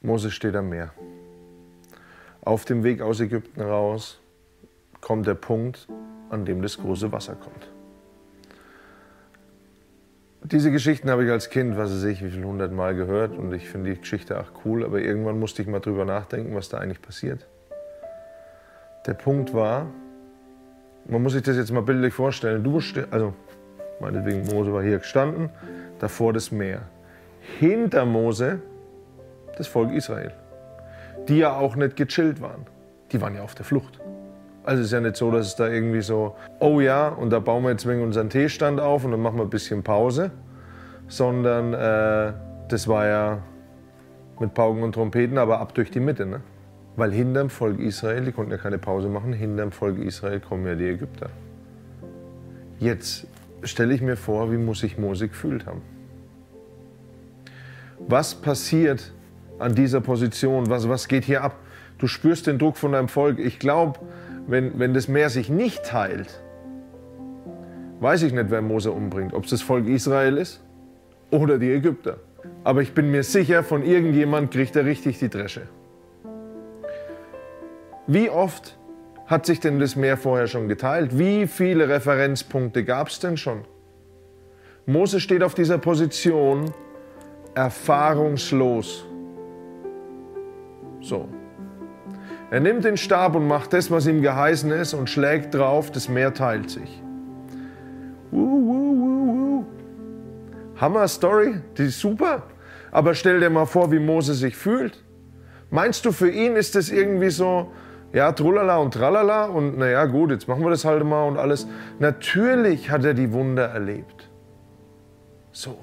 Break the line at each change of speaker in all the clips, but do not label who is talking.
Mose steht am Meer. Auf dem Weg aus Ägypten raus kommt der Punkt, an dem das große Wasser kommt. Diese Geschichten habe ich als Kind, was weiß ich, wie viel hundert Mal gehört und ich finde die Geschichte auch cool, aber irgendwann musste ich mal drüber nachdenken, was da eigentlich passiert. Der Punkt war, man muss sich das jetzt mal bildlich vorstellen, du, also meinetwegen Mose war hier gestanden, davor das Meer. Hinter Mose das Volk Israel, die ja auch nicht gechillt waren. Die waren ja auf der Flucht. Also es ist ja nicht so, dass es da irgendwie so, oh ja, und da bauen wir jetzt wegen unseren Teestand auf und dann machen wir ein bisschen Pause, sondern äh, das war ja mit Pauken und Trompeten, aber ab durch die Mitte. Ne? Weil hinterm Volk Israel, die konnten ja keine Pause machen, hinterm Volk Israel kommen ja die Ägypter. Jetzt stelle ich mir vor, wie muss sich Mose gefühlt haben. Was passiert an dieser Position? Was, was geht hier ab? Du spürst den Druck von deinem Volk. Ich glaube, wenn, wenn das Meer sich nicht teilt, weiß ich nicht, wer Mose umbringt. Ob es das Volk Israel ist oder die Ägypter. Aber ich bin mir sicher, von irgendjemand kriegt er richtig die Dresche. Wie oft hat sich denn das Meer vorher schon geteilt? Wie viele Referenzpunkte gab es denn schon? Mose steht auf dieser Position erfahrungslos. So. Er nimmt den Stab und macht das, was ihm geheißen ist, und schlägt drauf, das Meer teilt sich. Uh, uh, uh, Hammer Story, die ist super. Aber stell dir mal vor, wie Mose sich fühlt. Meinst du, für ihn ist das irgendwie so, ja, trulala und tralala und naja, gut, jetzt machen wir das halt mal und alles. Natürlich hat er die Wunder erlebt. So.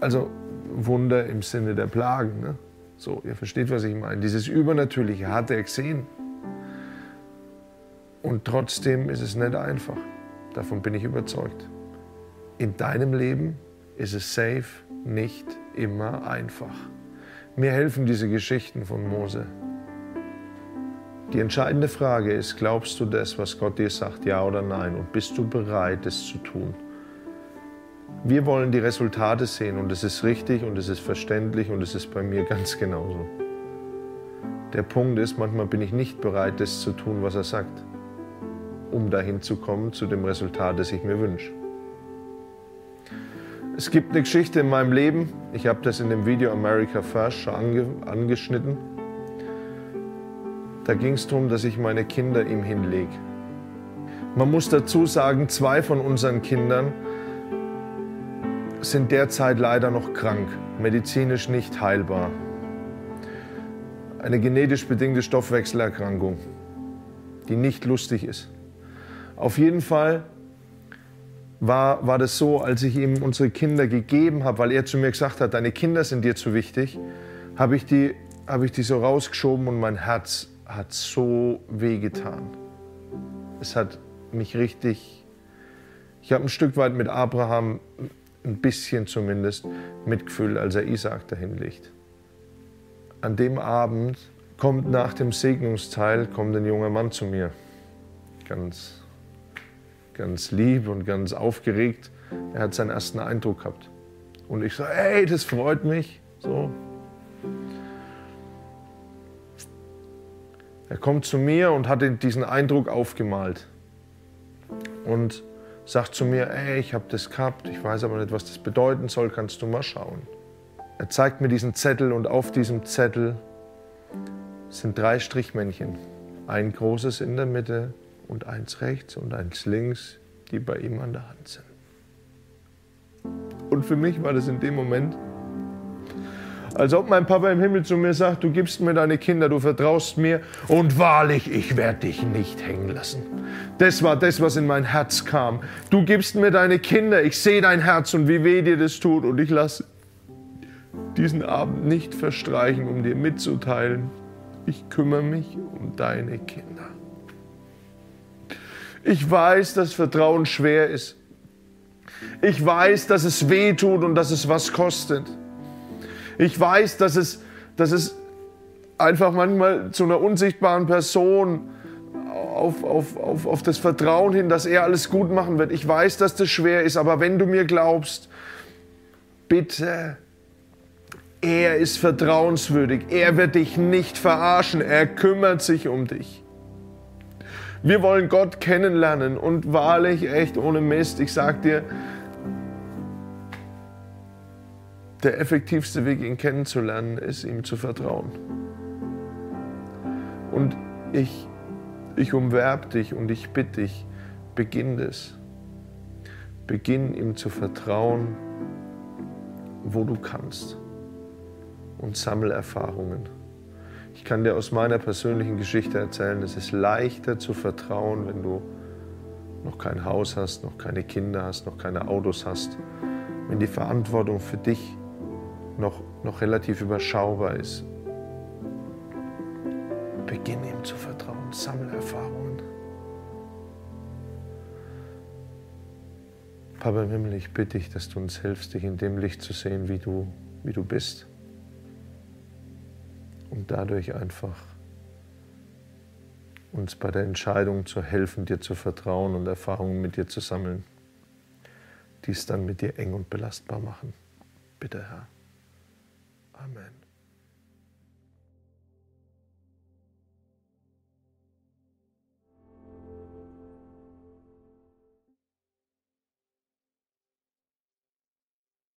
Also Wunder im Sinne der Plagen. Ne? So, ihr versteht, was ich meine. Dieses Übernatürliche hat er gesehen. Und trotzdem ist es nicht einfach. Davon bin ich überzeugt. In deinem Leben ist es safe nicht immer einfach. Mir helfen diese Geschichten von Mose. Die entscheidende Frage ist, glaubst du das, was Gott dir sagt, ja oder nein? Und bist du bereit, es zu tun? Wir wollen die Resultate sehen und es ist richtig und es ist verständlich und es ist bei mir ganz genauso. Der Punkt ist, manchmal bin ich nicht bereit, das zu tun, was er sagt, um dahin zu kommen zu dem Resultat, das ich mir wünsche. Es gibt eine Geschichte in meinem Leben, ich habe das in dem Video America First schon ange angeschnitten. Da ging es darum, dass ich meine Kinder ihm hinlege. Man muss dazu sagen, zwei von unseren Kindern sind derzeit leider noch krank, medizinisch nicht heilbar. Eine genetisch bedingte Stoffwechselerkrankung, die nicht lustig ist. Auf jeden Fall war, war das so, als ich ihm unsere Kinder gegeben habe, weil er zu mir gesagt hat, deine Kinder sind dir zu wichtig, habe ich, hab ich die so rausgeschoben und mein Herz hat so wehgetan. Es hat mich richtig, ich habe ein Stück weit mit Abraham ein bisschen zumindest Mitgefühl, als er Isaac dahin legt. An dem Abend kommt nach dem Segnungsteil kommt ein junger Mann zu mir, ganz, ganz lieb und ganz aufgeregt. Er hat seinen ersten Eindruck gehabt. Und ich so, hey, das freut mich. So. Er kommt zu mir und hat diesen Eindruck aufgemalt. Und sagt zu mir, ey, ich habe das gehabt, ich weiß aber nicht, was das bedeuten soll, kannst du mal schauen. Er zeigt mir diesen Zettel und auf diesem Zettel sind drei Strichmännchen. Ein großes in der Mitte und eins rechts und eins links, die bei ihm an der Hand sind. Und für mich war das in dem Moment als ob mein Papa im Himmel zu mir sagt, du gibst mir deine Kinder, du vertraust mir und wahrlich, ich werde dich nicht hängen lassen. Das war das, was in mein Herz kam. Du gibst mir deine Kinder, ich sehe dein Herz und wie weh dir das tut und ich lasse diesen Abend nicht verstreichen, um dir mitzuteilen, ich kümmere mich um deine Kinder. Ich weiß, dass Vertrauen schwer ist. Ich weiß, dass es weh tut und dass es was kostet. Ich weiß, dass es, dass es einfach manchmal zu einer unsichtbaren Person auf, auf, auf, auf das Vertrauen hin, dass er alles gut machen wird. Ich weiß, dass das schwer ist, aber wenn du mir glaubst, bitte, Er ist vertrauenswürdig. Er wird dich nicht verarschen. Er kümmert sich um dich. Wir wollen Gott kennenlernen und wahrlich, echt ohne Mist, ich sag dir, der effektivste Weg, ihn kennenzulernen, ist, ihm zu vertrauen. Und ich, ich umwerb dich und ich bitte dich, beginn das. Beginn ihm zu vertrauen, wo du kannst. Und sammel Erfahrungen. Ich kann dir aus meiner persönlichen Geschichte erzählen, es ist leichter zu vertrauen, wenn du noch kein Haus hast, noch keine Kinder hast, noch keine Autos hast, wenn die Verantwortung für dich noch, noch relativ überschaubar ist. Beginn ihm zu vertrauen, sammle Erfahrungen. Papa im Himmel, ich bitte dich, dass du uns hilfst, dich in dem Licht zu sehen, wie du, wie du bist und dadurch einfach uns bei der Entscheidung zu helfen, dir zu vertrauen und Erfahrungen mit dir zu sammeln, die es dann mit dir eng und belastbar machen. Bitte, Herr. Amen.